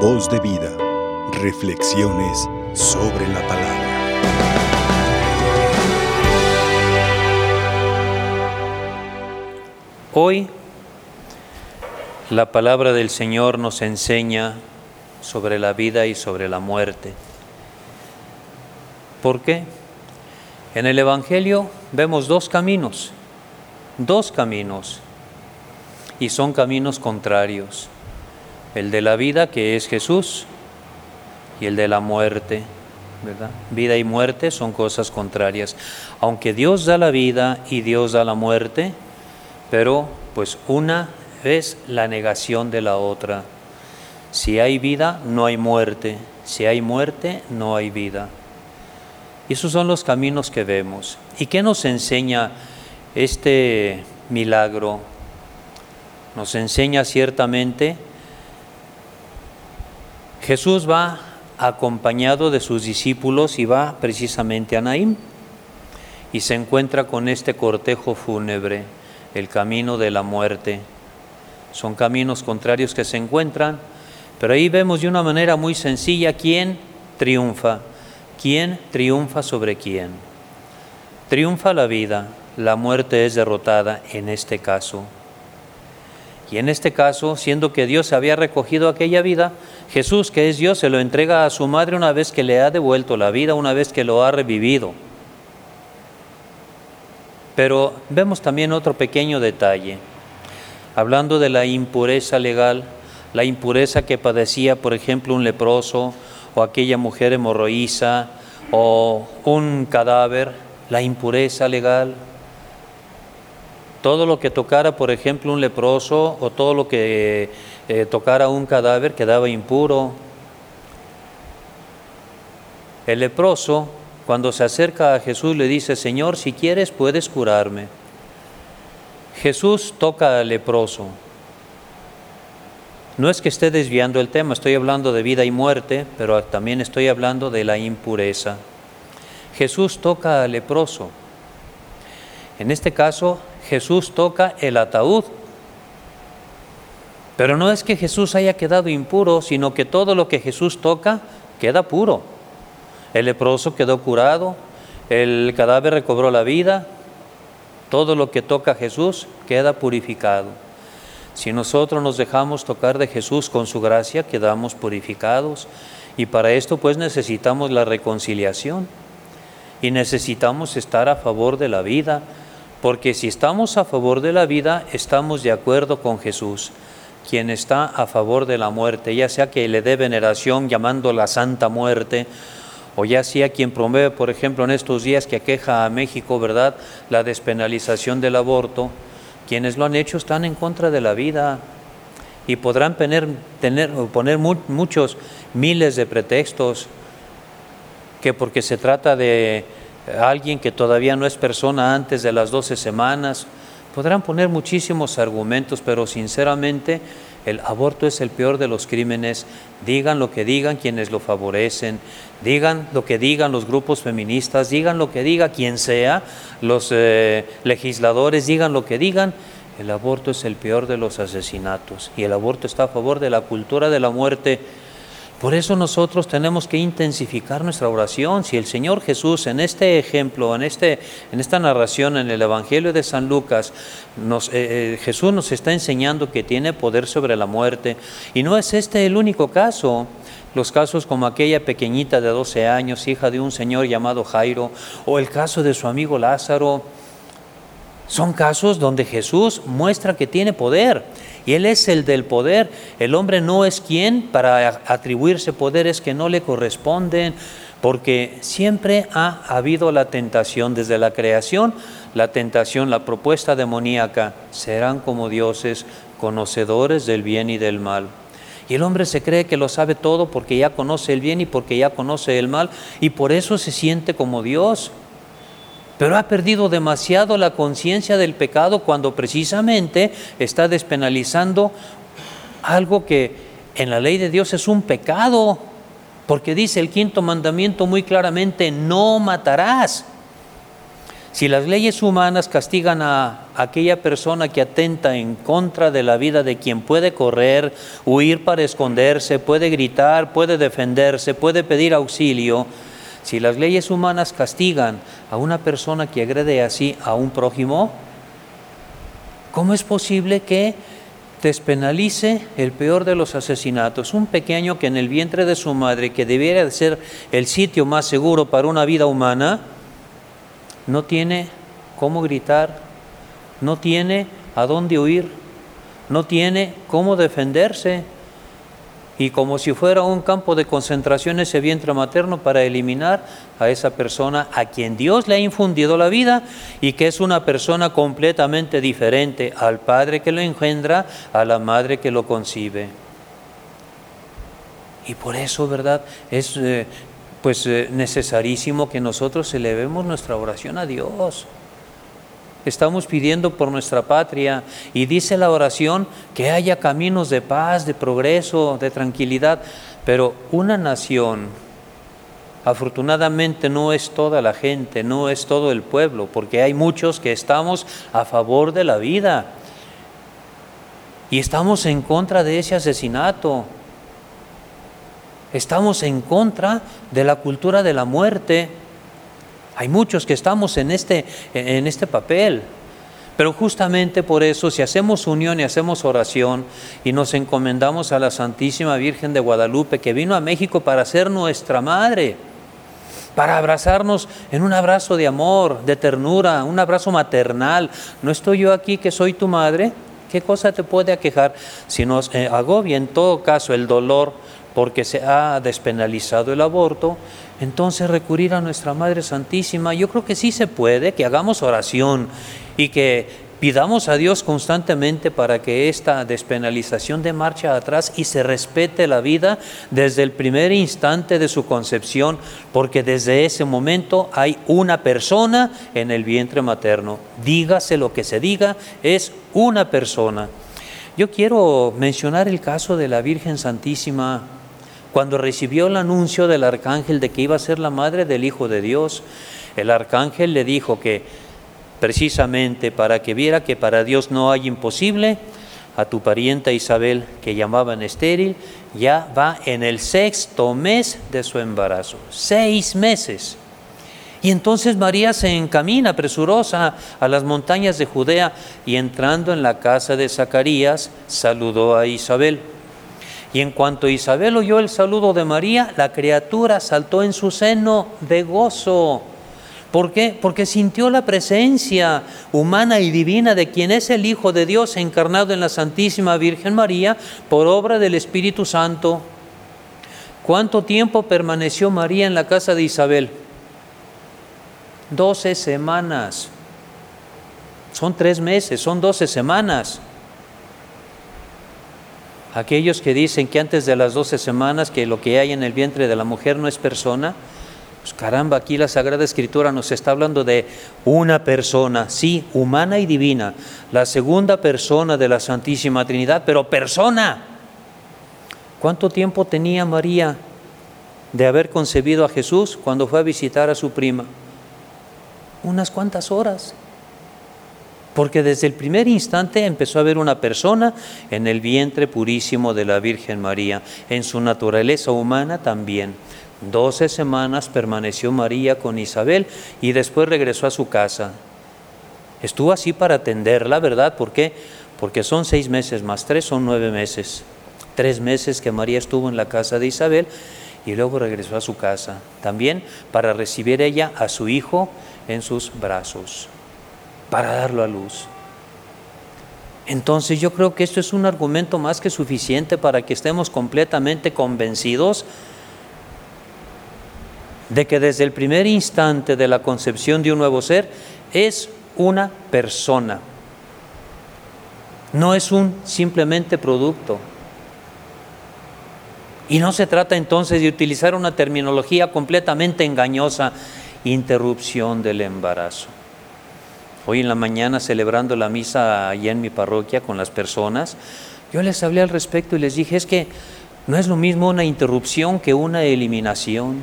Voz de vida. Reflexiones sobre la palabra. Hoy la palabra del Señor nos enseña sobre la vida y sobre la muerte. ¿Por qué? En el Evangelio vemos dos caminos, dos caminos, y son caminos contrarios. El de la vida, que es Jesús, y el de la muerte, ¿verdad? Vida y muerte son cosas contrarias. Aunque Dios da la vida y Dios da la muerte, pero pues una es la negación de la otra. Si hay vida, no hay muerte. Si hay muerte, no hay vida. Y esos son los caminos que vemos. ¿Y qué nos enseña este milagro? Nos enseña ciertamente, Jesús va acompañado de sus discípulos y va precisamente a Naim y se encuentra con este cortejo fúnebre, el camino de la muerte. Son caminos contrarios que se encuentran, pero ahí vemos de una manera muy sencilla quién triunfa, quién triunfa sobre quién. Triunfa la vida, la muerte es derrotada en este caso. Y en este caso, siendo que Dios había recogido aquella vida, Jesús, que es Dios, se lo entrega a su madre una vez que le ha devuelto la vida, una vez que lo ha revivido. Pero vemos también otro pequeño detalle. Hablando de la impureza legal, la impureza que padecía, por ejemplo, un leproso o aquella mujer hemorroísa o un cadáver, la impureza legal, todo lo que tocara, por ejemplo, un leproso o todo lo que eh, tocara un cadáver quedaba impuro. El leproso, cuando se acerca a Jesús, le dice, Señor, si quieres puedes curarme. Jesús toca al leproso. No es que esté desviando el tema, estoy hablando de vida y muerte, pero también estoy hablando de la impureza. Jesús toca al leproso. En este caso, Jesús toca el ataúd. Pero no es que Jesús haya quedado impuro, sino que todo lo que Jesús toca queda puro. El leproso quedó curado, el cadáver recobró la vida, todo lo que toca Jesús queda purificado. Si nosotros nos dejamos tocar de Jesús con su gracia, quedamos purificados. Y para esto pues necesitamos la reconciliación y necesitamos estar a favor de la vida, porque si estamos a favor de la vida, estamos de acuerdo con Jesús, quien está a favor de la muerte, ya sea que le dé veneración llamando la Santa Muerte, o ya sea quien promueve, por ejemplo, en estos días que aqueja a México, ¿verdad?, la despenalización del aborto, quienes lo han hecho están en contra de la vida y podrán tener, tener, poner muchos miles de pretextos, que porque se trata de alguien que todavía no es persona antes de las 12 semanas. Podrán poner muchísimos argumentos, pero sinceramente el aborto es el peor de los crímenes. Digan lo que digan quienes lo favorecen, digan lo que digan los grupos feministas, digan lo que diga quien sea, los eh, legisladores, digan lo que digan. El aborto es el peor de los asesinatos y el aborto está a favor de la cultura de la muerte por eso nosotros tenemos que intensificar nuestra oración. Si el Señor Jesús en este ejemplo, en, este, en esta narración en el Evangelio de San Lucas, eh, eh, Jesús nos está enseñando que tiene poder sobre la muerte. Y no es este el único caso. Los casos como aquella pequeñita de 12 años, hija de un señor llamado Jairo, o el caso de su amigo Lázaro, son casos donde Jesús muestra que tiene poder y Él es el del poder. El hombre no es quien para atribuirse poderes que no le corresponden, porque siempre ha habido la tentación desde la creación, la tentación, la propuesta demoníaca, serán como dioses, conocedores del bien y del mal. Y el hombre se cree que lo sabe todo porque ya conoce el bien y porque ya conoce el mal, y por eso se siente como Dios pero ha perdido demasiado la conciencia del pecado cuando precisamente está despenalizando algo que en la ley de Dios es un pecado, porque dice el quinto mandamiento muy claramente, no matarás. Si las leyes humanas castigan a aquella persona que atenta en contra de la vida de quien puede correr, huir para esconderse, puede gritar, puede defenderse, puede pedir auxilio, si las leyes humanas castigan a una persona que agrede así a un prójimo, ¿cómo es posible que despenalice el peor de los asesinatos? Un pequeño que en el vientre de su madre, que debiera ser el sitio más seguro para una vida humana, no tiene cómo gritar, no tiene a dónde huir, no tiene cómo defenderse. Y como si fuera un campo de concentración ese vientre materno para eliminar a esa persona a quien Dios le ha infundido la vida y que es una persona completamente diferente al padre que lo engendra, a la madre que lo concibe. Y por eso, ¿verdad? Es eh, pues eh, necesarísimo que nosotros elevemos nuestra oración a Dios. Estamos pidiendo por nuestra patria y dice la oración que haya caminos de paz, de progreso, de tranquilidad, pero una nación afortunadamente no es toda la gente, no es todo el pueblo, porque hay muchos que estamos a favor de la vida y estamos en contra de ese asesinato. Estamos en contra de la cultura de la muerte. Hay muchos que estamos en este, en este papel. Pero justamente por eso, si hacemos unión y hacemos oración y nos encomendamos a la Santísima Virgen de Guadalupe, que vino a México para ser nuestra madre, para abrazarnos en un abrazo de amor, de ternura, un abrazo maternal. ¿No estoy yo aquí que soy tu madre? ¿Qué cosa te puede aquejar? Si nos eh, agobia en todo caso el dolor porque se ha despenalizado el aborto, entonces recurrir a nuestra Madre Santísima, yo creo que sí se puede, que hagamos oración y que pidamos a Dios constantemente para que esta despenalización de marcha atrás y se respete la vida desde el primer instante de su concepción, porque desde ese momento hay una persona en el vientre materno. Dígase lo que se diga, es una persona. Yo quiero mencionar el caso de la Virgen Santísima cuando recibió el anuncio del arcángel de que iba a ser la madre del Hijo de Dios, el arcángel le dijo que precisamente para que viera que para Dios no hay imposible, a tu parienta Isabel, que llamaban estéril, ya va en el sexto mes de su embarazo, seis meses. Y entonces María se encamina presurosa a las montañas de Judea y entrando en la casa de Zacarías, saludó a Isabel. Y en cuanto Isabel oyó el saludo de María, la criatura saltó en su seno de gozo. ¿Por qué? Porque sintió la presencia humana y divina de quien es el Hijo de Dios encarnado en la Santísima Virgen María por obra del Espíritu Santo. ¿Cuánto tiempo permaneció María en la casa de Isabel? Doce semanas. Son tres meses, son doce semanas. Aquellos que dicen que antes de las 12 semanas que lo que hay en el vientre de la mujer no es persona, pues caramba, aquí la Sagrada Escritura nos está hablando de una persona, sí, humana y divina, la segunda persona de la Santísima Trinidad, pero persona. ¿Cuánto tiempo tenía María de haber concebido a Jesús cuando fue a visitar a su prima? Unas cuantas horas porque desde el primer instante empezó a ver una persona en el vientre purísimo de la Virgen María, en su naturaleza humana también. Doce semanas permaneció María con Isabel y después regresó a su casa. Estuvo así para atenderla, ¿verdad? ¿Por qué? Porque son seis meses más tres, son nueve meses. Tres meses que María estuvo en la casa de Isabel y luego regresó a su casa, también para recibir ella a su hijo en sus brazos para darlo a luz. Entonces yo creo que esto es un argumento más que suficiente para que estemos completamente convencidos de que desde el primer instante de la concepción de un nuevo ser es una persona. No es un simplemente producto. Y no se trata entonces de utilizar una terminología completamente engañosa, interrupción del embarazo. Hoy en la mañana celebrando la misa allá en mi parroquia con las personas, yo les hablé al respecto y les dije, es que no es lo mismo una interrupción que una eliminación.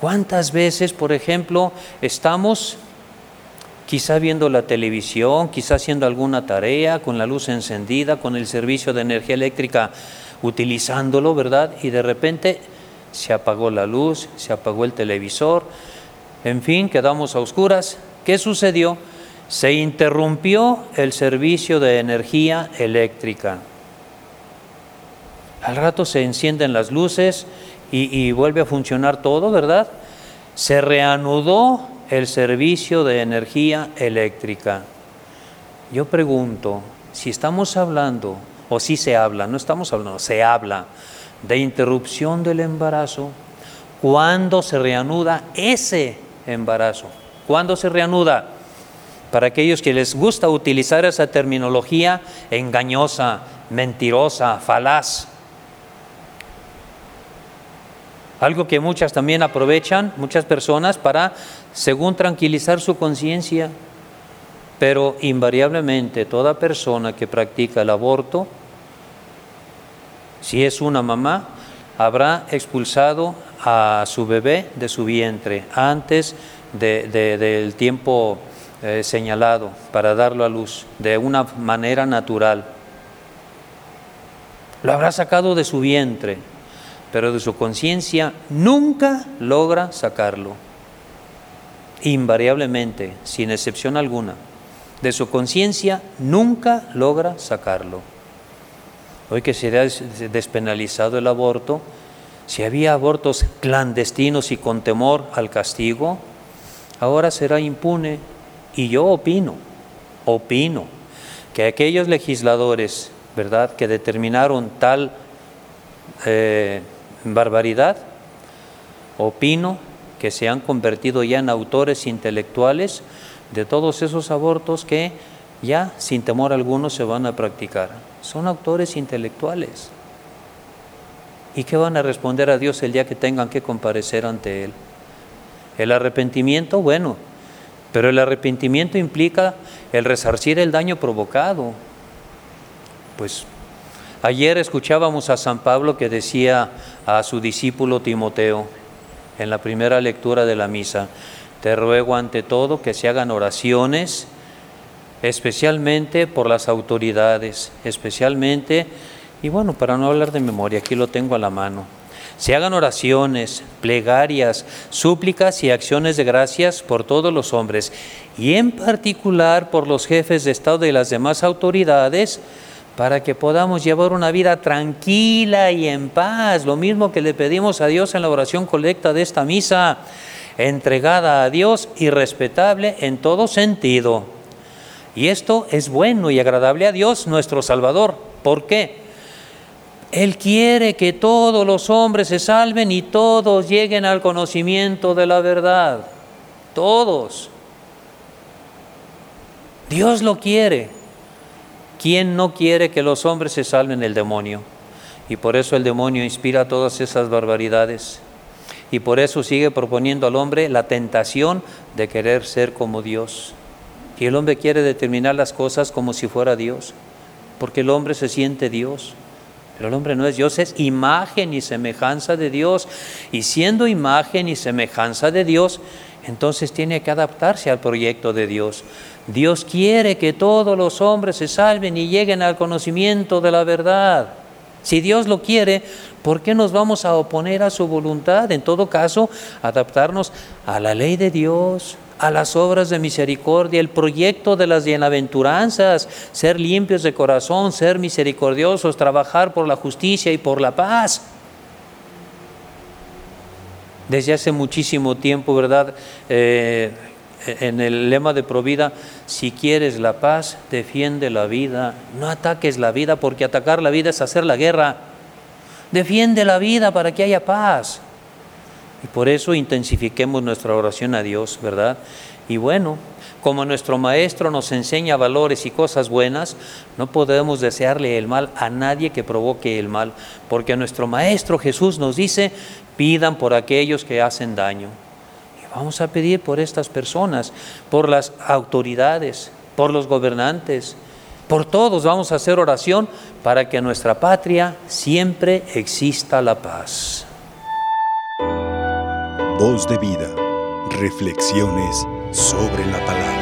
¿Cuántas veces, por ejemplo, estamos quizá viendo la televisión, quizá haciendo alguna tarea, con la luz encendida, con el servicio de energía eléctrica utilizándolo, ¿verdad? Y de repente se apagó la luz, se apagó el televisor, en fin, quedamos a oscuras. ¿Qué sucedió? Se interrumpió el servicio de energía eléctrica. Al rato se encienden las luces y, vuelve a funcionar todo, ¿verdad? Se reanudó el servicio de energía eléctrica. Yo pregunto, si estamos hablando, o si se habla, no estamos hablando, se habla de interrupción del embarazo, ¿cuándo se reanuda ese embarazo? ¿Cuándo se reanuda? Para aquellos que les gusta utilizar esa terminología engañosa, mentirosa, falaz. Algo que muchas también aprovechan, muchas personas, para, según tranquilizar su conciencia. Pero invariablemente toda persona que practica el aborto, si es una mamá, habrá expulsado a su bebé de su vientre antes del tiempo eh, señalado para darlo a luz de una manera natural. Lo habrá sacado de su vientre pero de su conciencia nunca logra sacarlo. Invariablemente, sin excepción alguna, de su conciencia nunca logra sacarlo. Hoy que se ha despenalizado el aborto, si había abortos clandestinos y con temor al castigo, ahora será impune. Y yo opino, opino, que aquellos legisladores, ¿verdad?, que determinaron tal eh, barbaridad, opino que se han convertido ya en autores intelectuales de todos esos abortos que ya sin temor alguno se van a practicar. Son autores intelectuales. ¿Y qué van a responder a Dios el día que tengan que comparecer ante Él? El arrepentimiento, bueno, pero el arrepentimiento implica el resarcir el daño provocado. Pues Ayer escuchábamos a San Pablo que decía a su discípulo Timoteo en la primera lectura de la misa, te ruego ante todo que se hagan oraciones, especialmente por las autoridades, especialmente, y bueno, para no hablar de memoria, aquí lo tengo a la mano, se hagan oraciones, plegarias, súplicas y acciones de gracias por todos los hombres, y en particular por los jefes de Estado y las demás autoridades, para que podamos llevar una vida tranquila y en paz, lo mismo que le pedimos a Dios en la oración colecta de esta misa, entregada a Dios y respetable en todo sentido. Y esto es bueno y agradable a Dios nuestro Salvador. ¿Por qué? Él quiere que todos los hombres se salven y todos lleguen al conocimiento de la verdad. Todos. Dios lo quiere. ¿Quién no quiere que los hombres se salven del demonio? Y por eso el demonio inspira todas esas barbaridades. Y por eso sigue proponiendo al hombre la tentación de querer ser como Dios. Y el hombre quiere determinar las cosas como si fuera Dios, porque el hombre se siente Dios. Pero el hombre no es Dios, es imagen y semejanza de Dios. Y siendo imagen y semejanza de Dios, entonces tiene que adaptarse al proyecto de Dios. Dios quiere que todos los hombres se salven y lleguen al conocimiento de la verdad. Si Dios lo quiere, ¿por qué nos vamos a oponer a su voluntad? En todo caso, adaptarnos a la ley de Dios, a las obras de misericordia, el proyecto de las bienaventuranzas, ser limpios de corazón, ser misericordiosos, trabajar por la justicia y por la paz. Desde hace muchísimo tiempo, ¿verdad? Eh, en el lema de Provida, si quieres la paz, defiende la vida. No ataques la vida porque atacar la vida es hacer la guerra. Defiende la vida para que haya paz. Y por eso intensifiquemos nuestra oración a Dios, ¿verdad? Y bueno, como nuestro Maestro nos enseña valores y cosas buenas, no podemos desearle el mal a nadie que provoque el mal, porque nuestro Maestro Jesús nos dice, pidan por aquellos que hacen daño. Vamos a pedir por estas personas, por las autoridades, por los gobernantes, por todos vamos a hacer oración para que en nuestra patria siempre exista la paz. Voz de vida, reflexiones sobre la palabra.